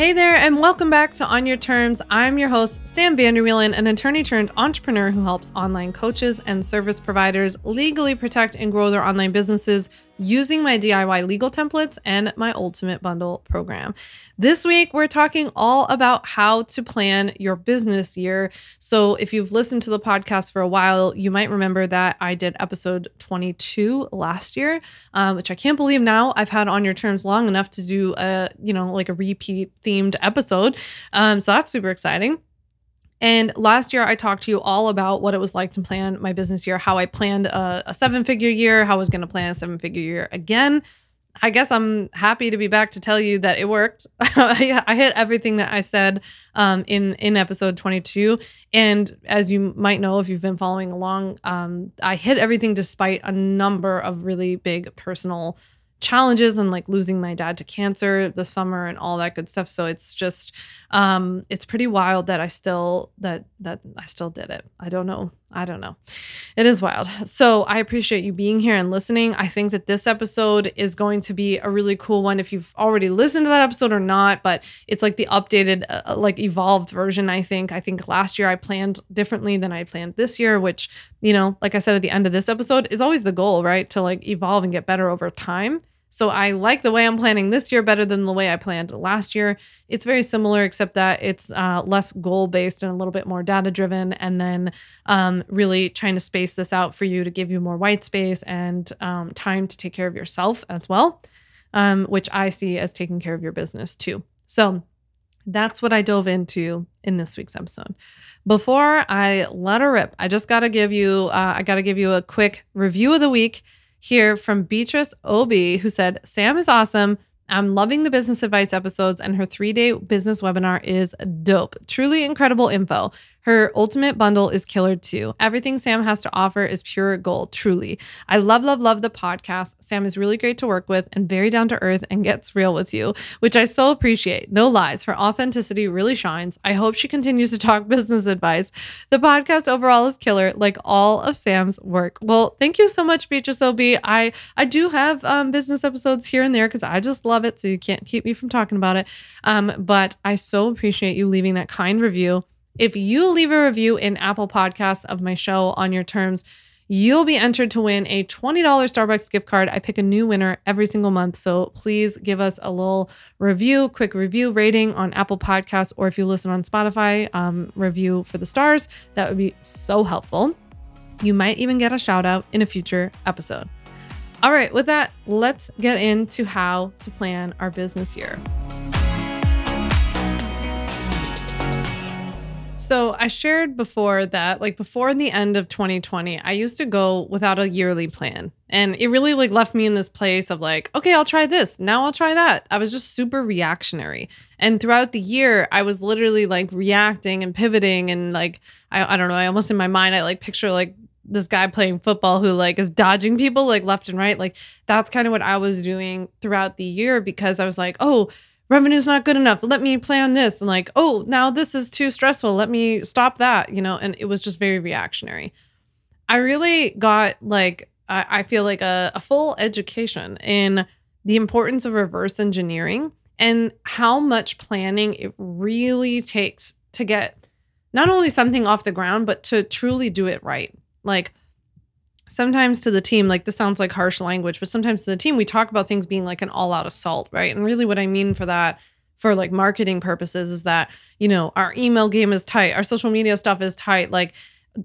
Hey there, and welcome back to On Your Terms. I'm your host, Sam Vanderwielen, an attorney turned entrepreneur who helps online coaches and service providers legally protect and grow their online businesses using my DIY legal templates and my Ultimate Bundle program. This week, we're talking all about how to plan your business year. So, if you've listened to the podcast for a while, you might remember that I did episode 22 last year, um, which I can't believe now I've had on your terms long enough to do a, you know, like a repeat themed episode. Um, so, that's super exciting. And last year, I talked to you all about what it was like to plan my business year, how I planned a, a seven figure year, how I was going to plan a seven figure year again. I guess I'm happy to be back to tell you that it worked. I hit everything that I said um, in in episode 22, and as you might know if you've been following along, um, I hit everything despite a number of really big personal challenges and like losing my dad to cancer the summer and all that good stuff. So it's just um it's pretty wild that i still that that i still did it. I don't know. I don't know. It is wild. So i appreciate you being here and listening. I think that this episode is going to be a really cool one if you've already listened to that episode or not but it's like the updated uh, uh like evolved version i think. I think last year i planned differently than i planned this year which you know like i said at the end of this episode is always the goal right? To like evolve and get better over time so I like the way I'm planning this year better than the way I planned last year. It's very similar, except that it's uh, less goal based and a little bit more data driven. And then um, really trying to space this out for you to give you more white space and um, time to take care of yourself as well, um, which I see as taking care of your business too. So that's what I dove into in this week's episode. Before I let her rip, I just got to give you, uh, I got to give you a quick review of the week here from Beatrice Obi, who said, Sam is awesome. I'm loving the business advice episodes, and her three day business webinar is dope. Truly incredible info. Her ultimate bundle is killer too. Everything Sam has to offer is pure gold, truly. I love, love, love the podcast. Sam is really great to work with and very down to earth and gets real with you, which I so appreciate. No lies. Her authenticity really shines. I hope she continues to talk business advice. The podcast overall is killer, like all of Sam's work. Well, thank you so much, Beatrice Obi. I I do have um, business episodes here and there because I just love it, so you can't keep me from talking about it. Um, but I so appreciate you leaving that kind review. If you leave a review in Apple Podcasts of my show on your terms, you'll be entered to win a $20 Starbucks gift card. I pick a new winner every single month. So please give us a little review, quick review rating on Apple Podcasts, or if you listen on Spotify, um, review for the stars. That would be so helpful. You might even get a shout out in a future episode. All right, with that, let's get into how to plan our business year. So I shared before that, like before the end of 2020, I used to go without a yearly plan. And it really like left me in this place of like, okay, I'll try this. Now I'll try that. I was just super reactionary. And throughout the year, I was literally like reacting and pivoting and like I, I don't know, I almost in my mind I like picture like this guy playing football who like is dodging people like left and right. Like that's kind of what I was doing throughout the year because I was like, oh, revenue's not good enough. Let me plan this. And like, oh, now this is too stressful. Let me stop that, you know? And it was just very reactionary. I really got like, I, I feel like a, a full education in the importance of reverse engineering and how much planning it really takes to get not only something off the ground, but to truly do it right. Like, sometimes to the team, like this sounds like harsh language, but sometimes to the team, we talk about things being like an all out assault, right? And really, what I mean for that, for like marketing purposes, is that, you know, our email game is tight, our social media stuff is tight, like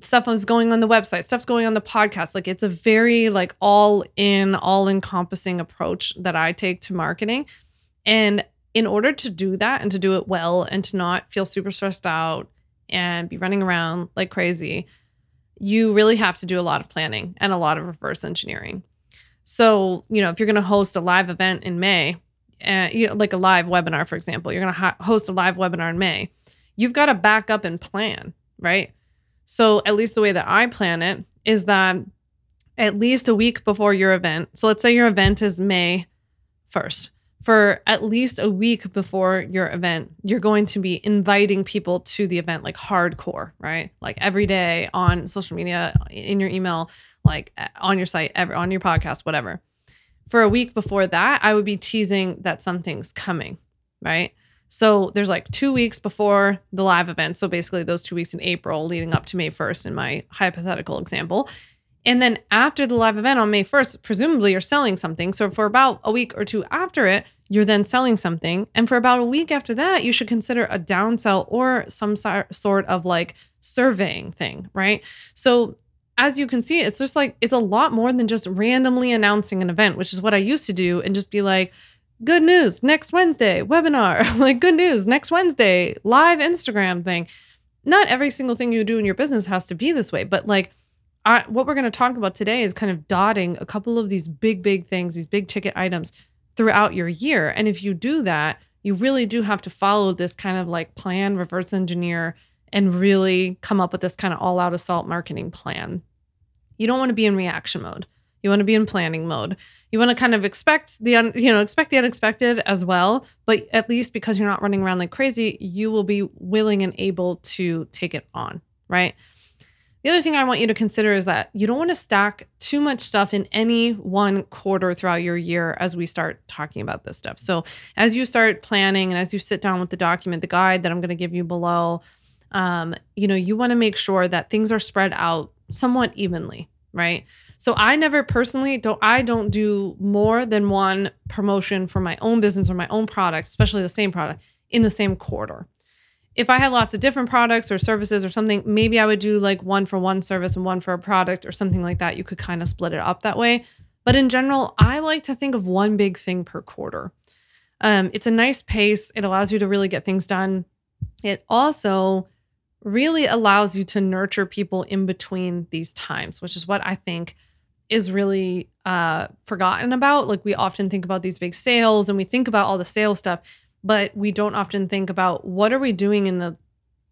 stuff is going on the website, stuff's going on the podcast. Like it's a very like all in, all encompassing approach that I take to marketing. And in order to do that and to do it well and to not feel super stressed out and be running around like crazy, you really have to do a lot of planning and a lot of reverse engineering. So, you know, if you're going to host a live event in May, uh, you know, like a live webinar, for example, you're going to host a live webinar in May, you've got to back up and plan, right? So, at least the way that I plan it is that at least a week before your event, so let's say your event is May 1st, for at least a week before your event, you're going to be inviting people to the event like hardcore, right? Like every day on social media, in your email, like on your site, ever on your podcast, whatever. For a week before that, I would be teasing that something's coming, right? So there's like two weeks before the live event. So basically, those two weeks in April leading up to May 1st, in my hypothetical example. And then after the live event on May 1st, presumably you're selling something. So for about a week or two after it, you're then selling something. And for about a week after that, you should consider a downsell or some sort of like surveying thing, right? So as you can see, it's just like it's a lot more than just randomly announcing an event, which is what I used to do and just be like, good news, next Wednesday, webinar, like good news, next Wednesday, live Instagram thing. Not every single thing you do in your business has to be this way, but like I, what we're going to talk about today is kind of dotting a couple of these big, big things, these big ticket items throughout your year. And if you do that, you really do have to follow this kind of like plan, reverse engineer, and really come up with this kind of all out assault marketing plan. You don't want to be in reaction mode. You want to be in planning mode. You want to kind of expect the un, you know expect the unexpected as well, but at least because you're not running around like crazy, you will be willing and able to take it on, right? The other thing I want you to consider is that you don't want to stack too much stuff in any one quarter throughout your year as we start talking about this stuff. So, as you start planning and as you sit down with the document, the guide that I'm going to give you below, um, you know, you want to make sure that things are spread out somewhat evenly, right? So I never personally don't I don't do more than one promotion for my own business or my own product, especially the same product in the same quarter if I had lots of different products or services or something, maybe I would do like one for one service and one for a product or something like that. You could kind of split it up that way. But in general, I like to think of one big thing per quarter. Um, it's a nice pace. It allows you to really get things done. It also really allows you to nurture people in between these times, which is what I think is really uh, forgotten about. Like we often think about these big sales and we think about all the sales stuff, but we don't often think about what are we doing in the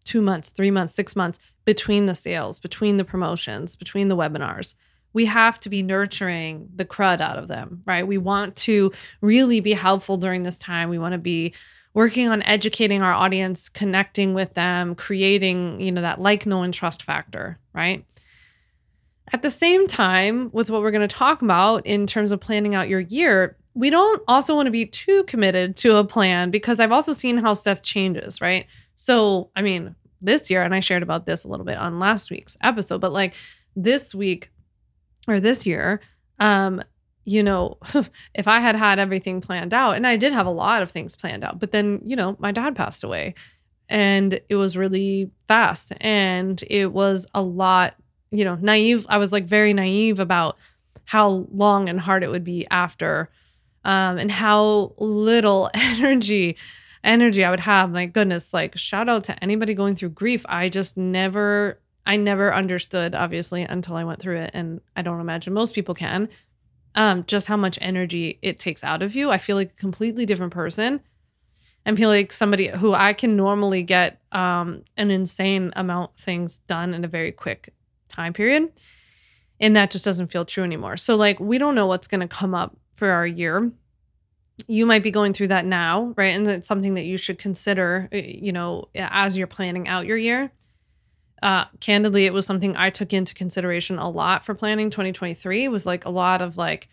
two months, three months, six months between the sales, between the promotions, between the webinars. We have to be nurturing the crud out of them, right? We want to really be helpful during this time. We want to be working on educating our audience, connecting with them, creating, you know, that like, know, and trust factor, right? At the same time, with what we're going to talk about in terms of planning out your year, we don't also want to be too committed to a plan because I've also seen how stuff changes, right? So, I mean, this year, and I shared about this a little bit on last week's episode, but like this week or this year, um, you know, if I had had everything planned out, and I did have a lot of things planned out, but then, you know, my dad passed away and it was really fast and it was a lot, you know, naive. I was like very naive about how long and hard it would be after um, and how little energy energy I would have. My goodness, like shout out to anybody going through grief. I just never I never understood obviously until I went through it and I don't imagine most people can. Um, just how much energy it takes out of you. I feel like a completely different person. I feel like somebody who I can normally get um, an insane amount of things done in a very quick time period. And that just doesn't feel true anymore. So, like, we don't know what's going to come up for our year. You might be going through that now right? And it's something that you should consider uh, you know as you're planning out your year. Uh candidly it was something i took into consideration a lot for planning 2023 was like a lot of like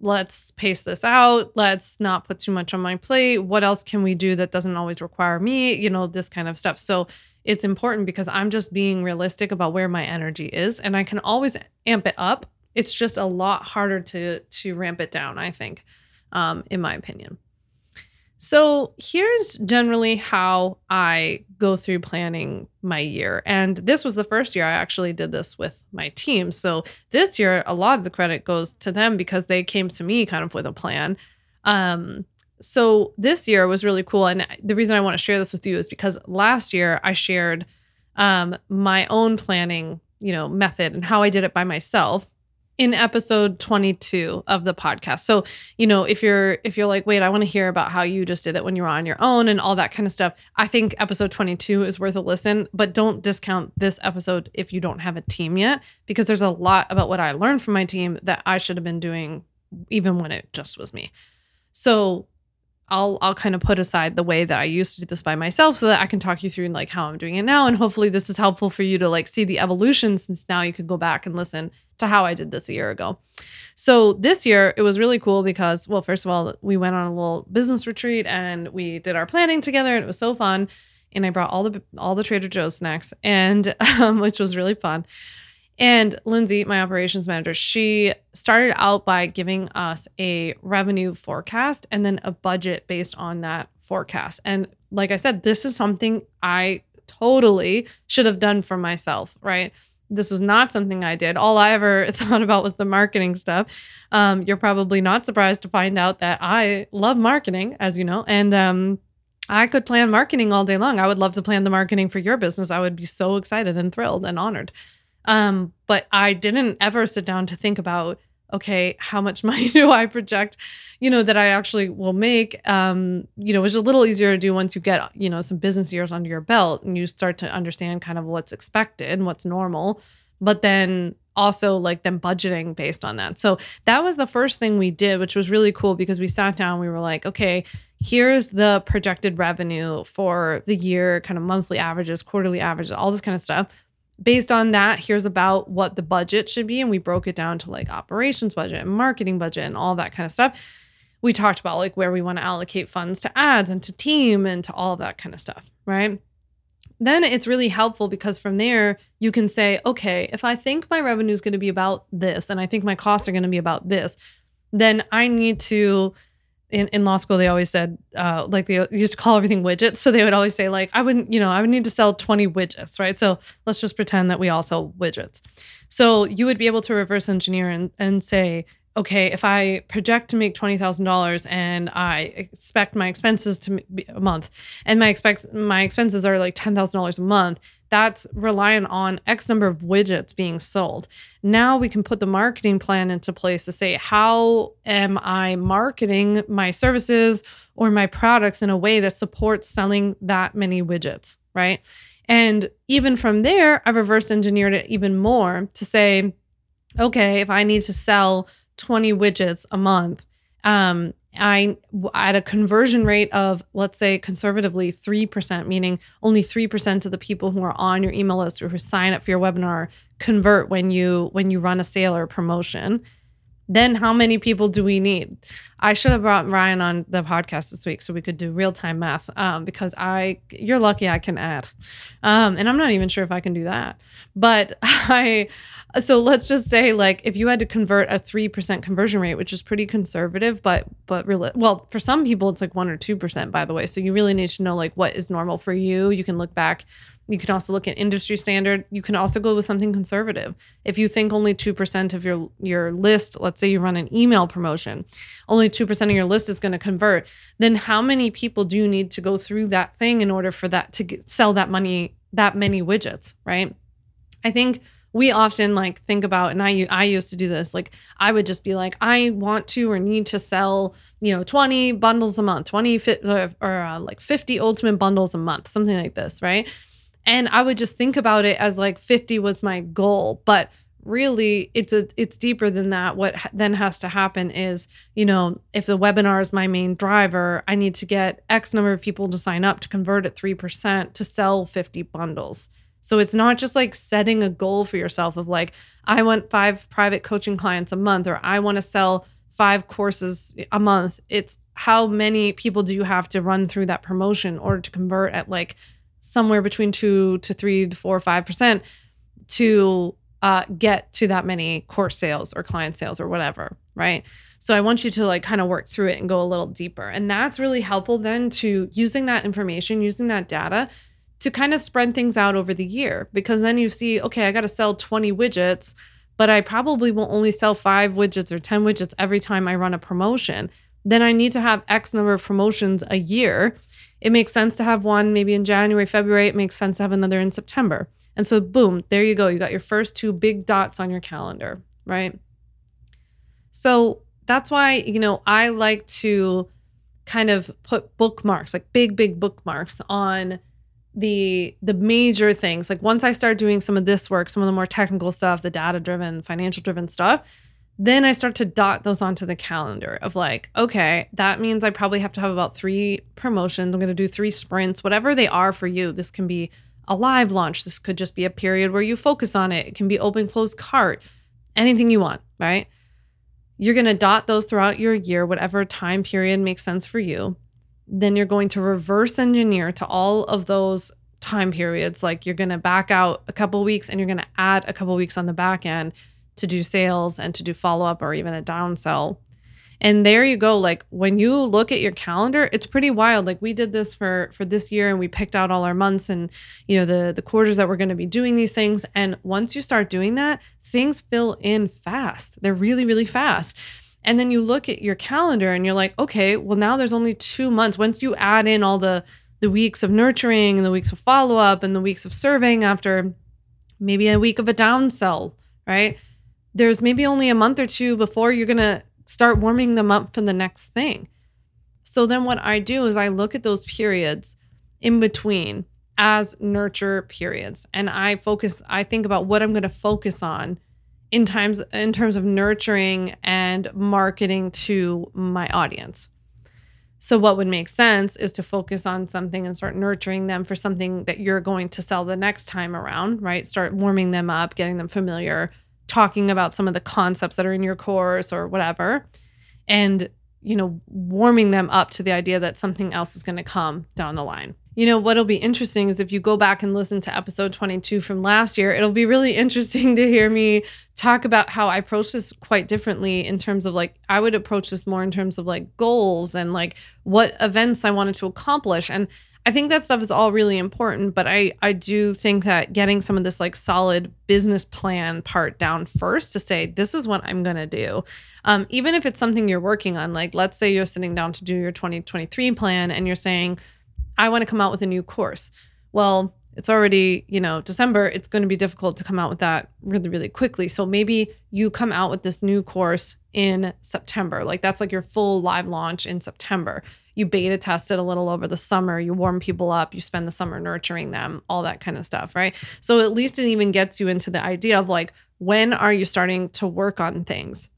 let's pace this out. Let's not put too much on my plate. What else can we do that doesn't always require me? You know this kind of stuff. So it's important because i'm just being realistic about where my energy is and i can always amp it up it's just a lot harder to to ramp it down i think um, in my opinion. So here's generally how i go through planning my year. And this was the first year i actually did this with my team. So this year a lot of the credit goes to them because they came to me kind of with a plan. Um, so this year was really cool. And the reason i want to share this with you is because last year i shared um, my own planning you know method and how i did it by myself in episode 22 of the podcast. So, you know, if you're if you're like, "Wait, I want to hear about how you just did it when you were on your own and all that kind of stuff." I think episode 22 is worth a listen, but don't discount this episode if you don't have a team yet because there's a lot about what I learned from my team that I should have been doing even when it just was me. So, I'll I'll kind of put aside the way that I used to do this by myself so that I can talk you through like how I'm doing it now and hopefully this is helpful for you to like see the evolution since now you can go back and listen to how I did this a year ago. So this year it was really cool because well first of all we went on a little business retreat and we did our planning together and it was so fun and I brought all the all the Trader Joe's snacks and um, which was really fun. And Lindsay, my operations manager, she started out by giving us a revenue forecast and then a budget based on that forecast. And like I said, this is something I totally should have done for myself, right? This was not something I did. All I ever thought about was the marketing stuff. Um, you're probably not surprised to find out that I love marketing, as you know, and um, I could plan marketing all day long. I would love to plan the marketing for your business. I would be so excited and thrilled and honored. Um, but I didn't ever sit down to think about, okay, how much money do I project, you know, that I actually will make? Um, you know, it's a little easier to do once you get, you know, some business years under your belt and you start to understand kind of what's expected and what's normal. But then also like them budgeting based on that. So that was the first thing we did, which was really cool because we sat down, we were like, okay, here's the projected revenue for the year, kind of monthly averages, quarterly averages, all this kind of stuff based on that, here's about what the budget should be. And we broke it down to like operations budget and marketing budget and all that kind of stuff. We talked about like where we want to allocate funds to ads and to team and to all of that kind of stuff, right? Then it's really helpful because from there you can say, okay, if I think my revenue is going to be about this and I think my costs are going to be about this, then I need to in, in law school they always said uh, like they used to call everything widgets. So they would always say like i wouldn't you know i would need to sell 20 widgets right? So let's just pretend that we all sell widgets. So you would be able to reverse engineer and, and say okay if i project to make $20000 and i expect my expenses to be a month and my expect my expenses are like $10000 a month that's reliant on X number of widgets being sold. Now we can put the marketing plan into place to say, how am I marketing my services or my products in a way that supports selling that many widgets, right? And even from there, I've reverse engineered it even more to say, okay, if I need to sell 20 widgets a month, um, I at a conversion rate of let's say conservatively 3%, meaning only 3% of the people who are on your email list or who sign up for your webinar convert when you when you run a sale or a promotion. Then how many people do we need? I should have brought Ryan on the podcast this week so we could do real time math um, because I you're lucky I can add. Um, and I'm not even sure if I can do that. But I so let's just say like if you had to convert a 3% conversion rate which is pretty conservative but but really well for some people it's like 1 or 2% by the way so you really need to know like what is normal for you you can look back you can also look at industry standard. You can also go with something conservative. If you think only 2% of your your list let's say you run an email promotion only 2% of your list is going to convert then how many people do you need to go through that thing in order for that to get, sell that money that many widgets right? I think we often like think about and I I used to do this like I would just be like I want to or need to sell you know 20 bundles a month 20 fit, or, or uh, like 50 ultimate bundles a month something like this right and I would just think about it as like 50 was my goal but really it's a it's deeper than that what then has to happen is you know if the webinar is my main driver i need to get x number of people to sign up to convert at 3% to sell 50 bundles so it's not just like setting a goal for yourself of like, I want five private coaching clients a month or I want to sell five courses a month. It's how many people do you have to run through that promotion in order to convert at like somewhere between two to three to four or five percent to uh, get to that many course sales or client sales or whatever, right? So I want you to like kind of work through it and go a little deeper. And that's really helpful then to using that information, using that data to kind of spread things out over the year because then you see, okay, I got to sell 20 widgets, but I probably will only sell five widgets or 10 widgets every time I run a promotion. Then I need to have X number of promotions a year. It makes sense to have one maybe in January, February. It makes sense to have another in September. And so, boom, there you go. You got your first two big dots on your calendar, right? So that's why, you know, I like to kind of put bookmarks, like big, big bookmarks on the the major things like once i start doing some of this work some of the more technical stuff the data driven financial driven stuff then I start to dot those onto the calendar of like, okay, that means I probably have to have about three promotions. I'm going to do three sprints, whatever they are for you. This can be a live launch. This could just be a period where you focus on it. It can be open, close cart, anything you want, right? You're going to dot those throughout your year, whatever time period makes sense for you. Then you're going to reverse engineer to all of those time periods. Like you're going to back out a couple weeks and you're going to add a couple weeks on the back end to do sales and to do follow up or even a downsell. And there you go. Like when you look at your calendar, it's pretty wild. Like we did this for for this year and we picked out all our months and you know the the quarters that we're going to be doing these things. And once you start doing that, things fill in fast. They're really really fast. And then you look at your calendar and you're like, okay, well now there's only 2 months. Once you add in all the the weeks of nurturing and the weeks of follow up and the weeks of serving after maybe a week of a downsell, right? There's maybe only a month or two before you're going to start warming them up for the next thing. So then what I do is I look at those periods in between as nurture periods and I focus I think about what I'm going to focus on in times in terms of nurturing and marketing to my audience. So what would make sense is to focus on something and start nurturing them for something that you're going to sell the next time around, right? Start warming them up, getting them familiar, talking about some of the concepts that are in your course or whatever and you know warming them up to the idea that something else is going to come down the line. You know what'll be interesting is if you go back and listen to episode 22 from last year it'll be really interesting to hear me talk about how i approach this quite differently in terms of like i would approach this more in terms of like goals and like what events i wanted to accomplish. And I think that stuff is all really important, but I I do think that getting some of this like solid business plan part down first to say this is what I'm gonna do, um, even if it's something you're working on. Like let's say you're sitting down to do your 2023 plan and you're saying, I want to come out with a new course. Well, it's already you know December. It's going to be difficult to come out with that really really quickly. So maybe you come out with this new course in September. Like that's like your full live launch in September you beta test it a little over the summer, you warm people up, you spend the summer nurturing them, all that kind of stuff, right? So at least it even gets you into the idea of like, when are you starting to work on things?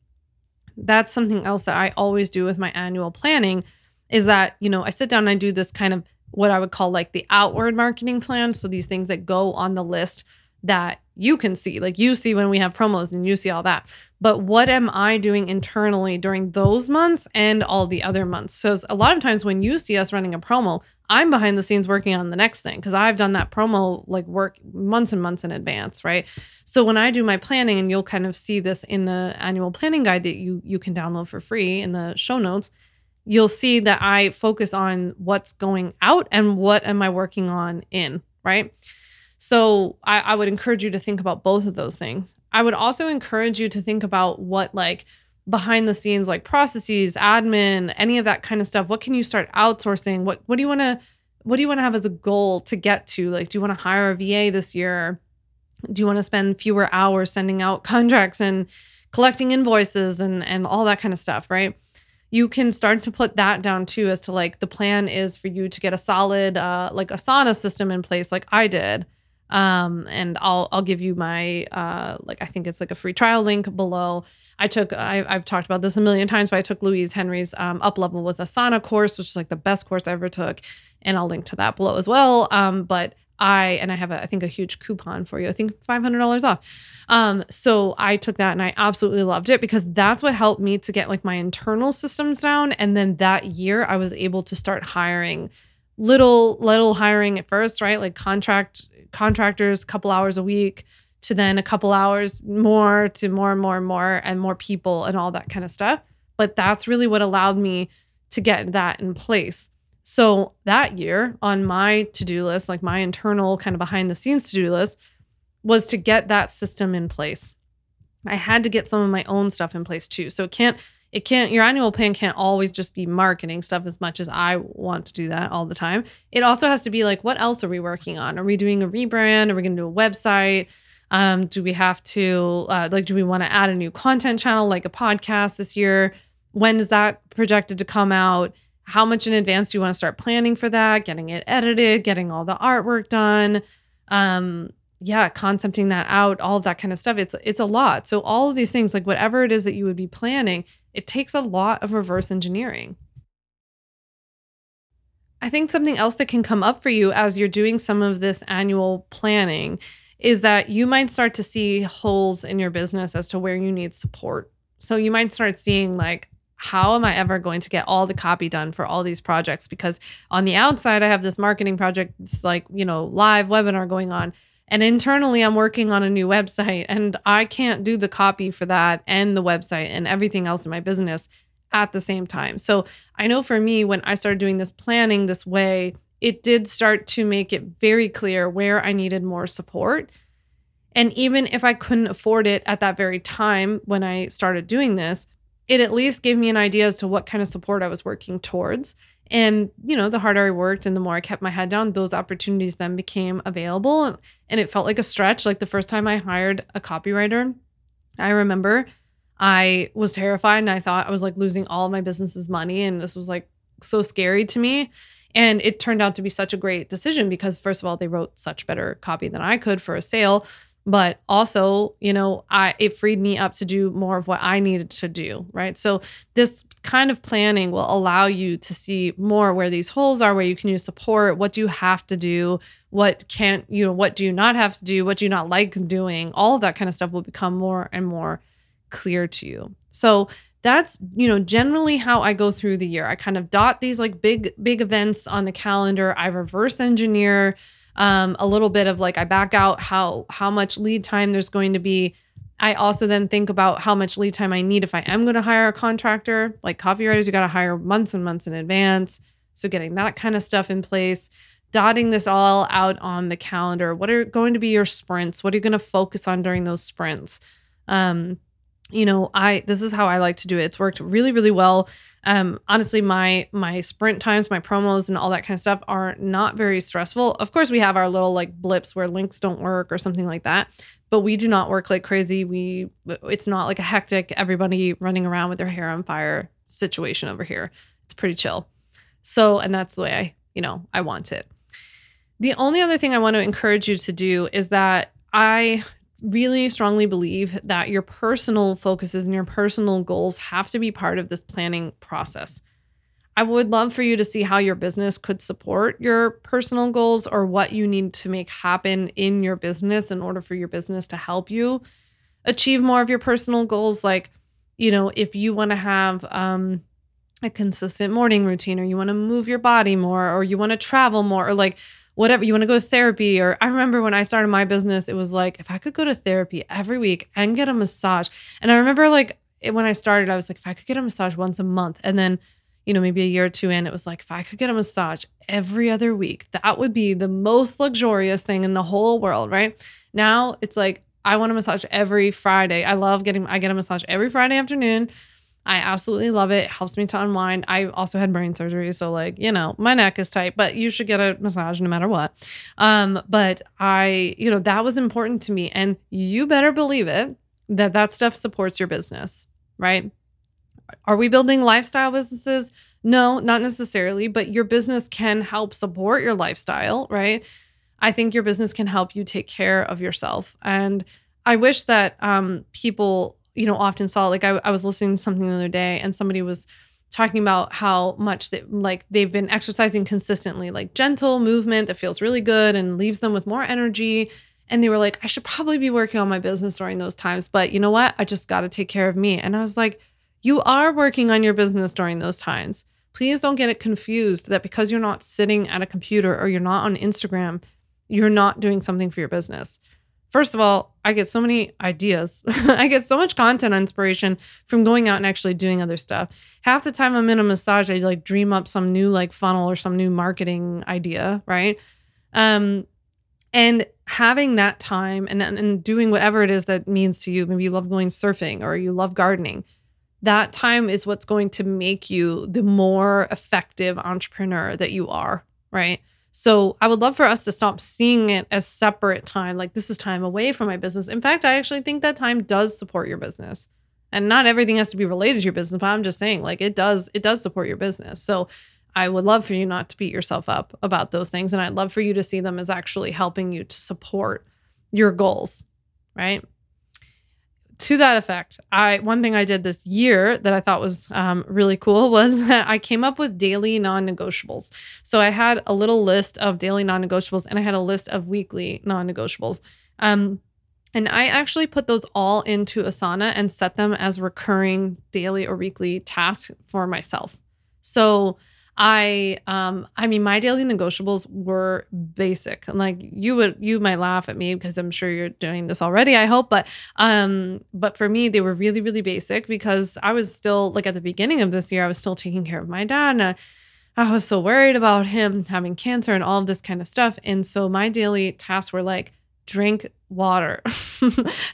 That's something else that I always do with my annual planning is that, you know, I sit down and I do this kind of what I would call like the outward marketing plan. So these things that go on the list that you can see, like you see when we have promos and you see all that but what am I doing internally during those months and all the other months? So a lot of times when you see us running a promo, I'm behind the scenes working on the next thing because I've done that promo like work months and months in advance, right? So when I do my planning, and you'll kind of see this in the annual planning guide that you you can download for free in the show notes, you'll see that I focus on what's going out and what am I working on in, right? So I, I would encourage you to think about both of those things. I would also encourage you to think about what like behind the scenes like processes, admin, any of that kind of stuff. What can you start outsourcing? What what do you want to what do you want to have as a goal to get to? Like, do you want to hire a VA this year? Do you want to spend fewer hours sending out contracts and collecting invoices and and all that kind of stuff, right? You can start to put that down too as to like the plan is for you to get a solid uh like Asana system in place like I did um, and I'll I'll give you my uh, like I think it's like a free trial link below. I took I, have talked about this a million times, but I took Louise Henry's um, up level with Asana course, which is like the best course I ever took, and I'll link to that below as well. Um, but I and I have a, I think a huge coupon for you. I think five hundred dollars off. Um, so I took that and I absolutely loved it because that's what helped me to get like my internal systems down. And then that year I was able to start hiring little little hiring at first, right? Like contract contractors a couple hours a week to then a couple hours more to more and more and more and more people and all that kind of stuff. But that's really what allowed me to get that in place. So that year on my to do list, like my internal kind of behind the scenes to do list, was to get that system in place. I had to get some of my own stuff in place too. So it can't it can't your annual plan can't always just be marketing stuff as much as I want to do that all the time. It also has to be like what else are we working on? Are we doing a rebrand? Are we going to do a website? Um, do we have to uh, like do we want to add a new content channel like a podcast this year? When is that projected to come out? How much in advance do you want to start planning for that? Getting it edited, getting all the artwork done. Um, yeah, concepting that out, all of that kind of stuff. It's it's a lot. So all of these things, like whatever it is that you would be planning, it takes a lot of reverse engineering. I think something else that can come up for you as you're doing some of this annual planning is that you might start to see holes in your business as to where you need support. So you might start seeing like how am I ever going to get all the copy done for all these projects because on the outside I have this marketing project it's like, you know, live webinar going on and internally, I'm working on a new website and I can't do the copy for that and the website and everything else in my business at the same time. So I know for me, when I started doing this planning this way, it did start to make it very clear where I needed more support. And even if I couldn't afford it at that very time when I started doing this, it at least gave me an idea as to what kind of support I was working towards. And, you know, the harder I worked and the more I kept my head down, those opportunities then became available. And it felt like a stretch. Like the first time I hired a copywriter, I remember I was terrified and I thought I was like losing all of my business's money. And this was like so scary to me. And it turned out to be such a great decision because, first of all, they wrote such better copy than I could for a sale but also you know i it freed me up to do more of what i needed to do right? So this kind of planning will allow you to see more where these holes are where you can use support. What do you have to do? What can't you know what do you not have to do? What do you not like doing? All of that kind of stuff will become more and more clear to you. So that's you know generally how i go through the year. I kind of dot these like big big events on the calendar. I reverse engineer um, a little bit of like I back out how how much lead time there's going to be. I also then think about how much lead time I need if I am going to hire a contractor. Like copywriters, you got to hire months and months in advance. So getting that kind of stuff in place, dotting this all out on the calendar. What are going to be your sprints? What are you going to focus on during those sprints? Um, you know, I this is how I like to do it. It's worked really, really well um honestly my my sprint times my promos and all that kind of stuff are not very stressful. Of course we have our little like blips where links don't work or something like that but we do not work like crazy. We it's not like a hectic everybody running around with their hair on fire situation over here. It's pretty chill. So and that's the way i you know i want it. The only other thing i want to encourage you to do is that i really strongly believe that your personal focuses and your personal goals have to be part of this planning process. I would love for you to see how your business could support your personal goals or what you need to make happen in your business in order for your business to help you achieve more of your personal goals. Like, you know, if you want to have um, a consistent morning routine or you want to move your body more or you want to travel more or like whatever you want to go to therapy or i remember when i started my business it was like if i could go to therapy every week and get a massage and i remember like when i started i was like if i could get a massage once a month and then you know maybe a year or two in it was like if i could get a massage every other week that would be the most luxurious thing in the whole world right? Now it's like i want a massage every friday. I love getting i get a massage every friday afternoon I absolutely love it. it. helps me to unwind. I also had brain surgery, so like, you know, my neck is tight, but you should get a massage no matter what. Um, but I, you know, that was important to me and you better believe it that that stuff supports your business, right? Are we building lifestyle businesses? No, not necessarily, but your business can help support your lifestyle, right? I think your business can help you take care of yourself. And I wish that um, people you know, often saw. Like I, I was listening to something the other day and somebody was talking about how much that like they've been exercising consistently, like gentle movement that feels really good and leaves them with more energy. And they were like, I should probably be working on my business during those times. But you know what? I just got to take care of me. And I was like, you are working on your business during those times. Please don't get it confused that because you're not sitting at a computer or you're not on Instagram, you're not doing something for your business. First of all, I get so many ideas. I get so much content inspiration from going out and actually doing other stuff. Half the time I'm in a massage, I like dream up some new like funnel or some new marketing idea, right? Um, and having that time and, and doing whatever it is that means to you, maybe you love going surfing or you love gardening. That time is what's going to make you the more effective entrepreneur that you are, right? So I would love for us to stop seeing it as separate time, like this is time away from my business. In fact, I actually think that time does support your business. And not everything has to be related to your business, but I'm just saying like it does it does support your business. So I would love for you not to beat yourself up about those things and I'd love for you to see them as actually helping you to support your goals, right? To that effect, I one thing I did this year that I thought was um, really cool was that I came up with daily non-negotiables. So I had a little list of daily non-negotiables, and I had a list of weekly non-negotiables. Um, and I actually put those all into Asana and set them as recurring daily or weekly tasks for myself. So I um I mean my daily negotiables were basic. And Like you would you might laugh at me because I'm sure you're doing this already, I hope, but um but for me they were really really basic because I was still like at the beginning of this year I was still taking care of my dad and I, I was so worried about him having cancer and all of this kind of stuff. And so my daily tasks were like drink water.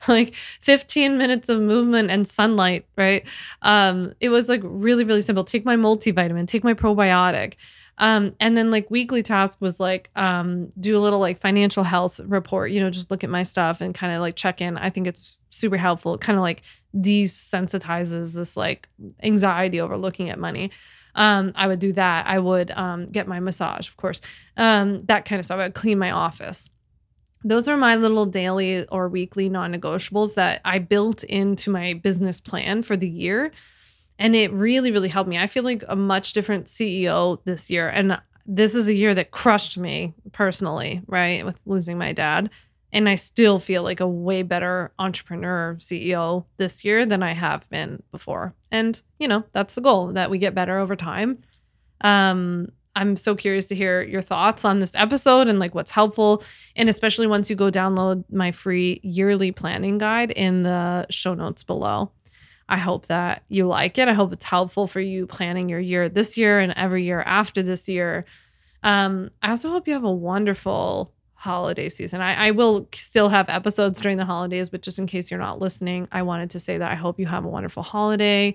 Like 15 minutes of movement and sunlight right? Um it was like really really simple. Take my multivitamin take my probiotic. Um and then like weekly task was like um do a little like financial health report you know just look at my stuff and kind of like check in. I think it's super helpful. It kind of like desensitizes this like anxiety over looking at money. Um, I would do that. I would um, get my massage, of course, um, that kind of stuff. I would clean my office those are my little daily or weekly non negotiables that I built into my business plan for the year. And it really, really helped me. I feel like a much different CEO this year. And this is a year that crushed me personally, right? With losing my dad. And I still feel like a way better entrepreneur CEO this year than I have been before. And, you know, that's the goal that we get better over time. Um, I'm so curious to hear your thoughts on this episode and like what's helpful. And especially once you go download my free yearly planning guide in the show notes below. I hope that you like it. I hope it's helpful for you planning your year this year and every year after this year. Um, I also hope you have a wonderful holiday season. I, I will still have episodes during the holidays, but just in case you're not listening, I wanted to say that I hope you have a wonderful holiday.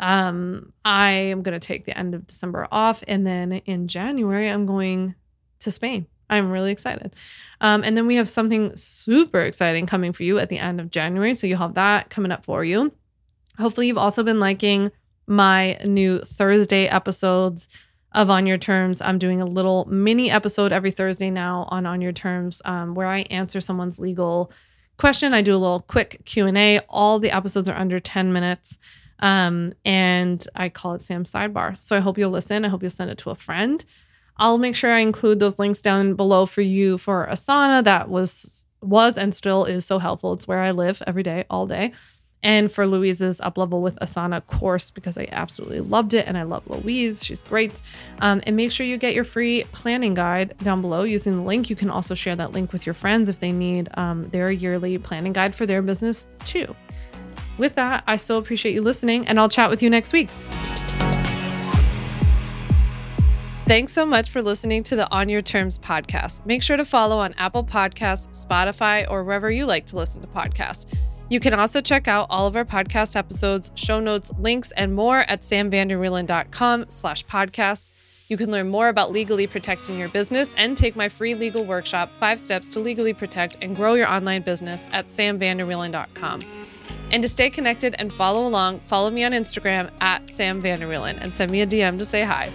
Um, I am going to take the end of December off. And then in January, I'm going to Spain. I'm really excited. Um, and then we have something super exciting coming for you at the end of January. So you'll have that coming up for you. Hopefully, you've also been liking my new Thursday episodes of On Your Terms. I'm doing a little mini episode every Thursday now on On Your Terms um, where I answer someone's legal question. I do a little quick Q&A. All the episodes are under 10 minutes. Um, and I call it Sam Sidebar. So I hope you'll listen. I hope you'll send it to a friend. I'll make sure I include those links down below for you for Asana. That was was and still is so helpful. It's where I live every day, all day. And for Louise's up level with Asana course because I absolutely loved it and I love Louise. She's great. Um, and make sure you get your free planning guide down below using the link. You can also share that link with your friends if they need um, their yearly planning guide for their business too with that, I still appreciate you listening, and I'll chat with you next week. Thanks so much for listening to the On Your Terms podcast. Make sure to follow on Apple Podcasts, Spotify, or wherever you like to listen to podcasts. You can also check out all of our podcast episodes, show notes, links, and more at samvanderwielen.com slash podcast. You can learn more about legally protecting your business and take my free legal workshop, Five Steps to Legally Protect and Grow Your Online Business at samvanderwielen.com. And to stay connected and follow along, follow me on Instagram at Sam Vanderwielen and send me a DM to say hi.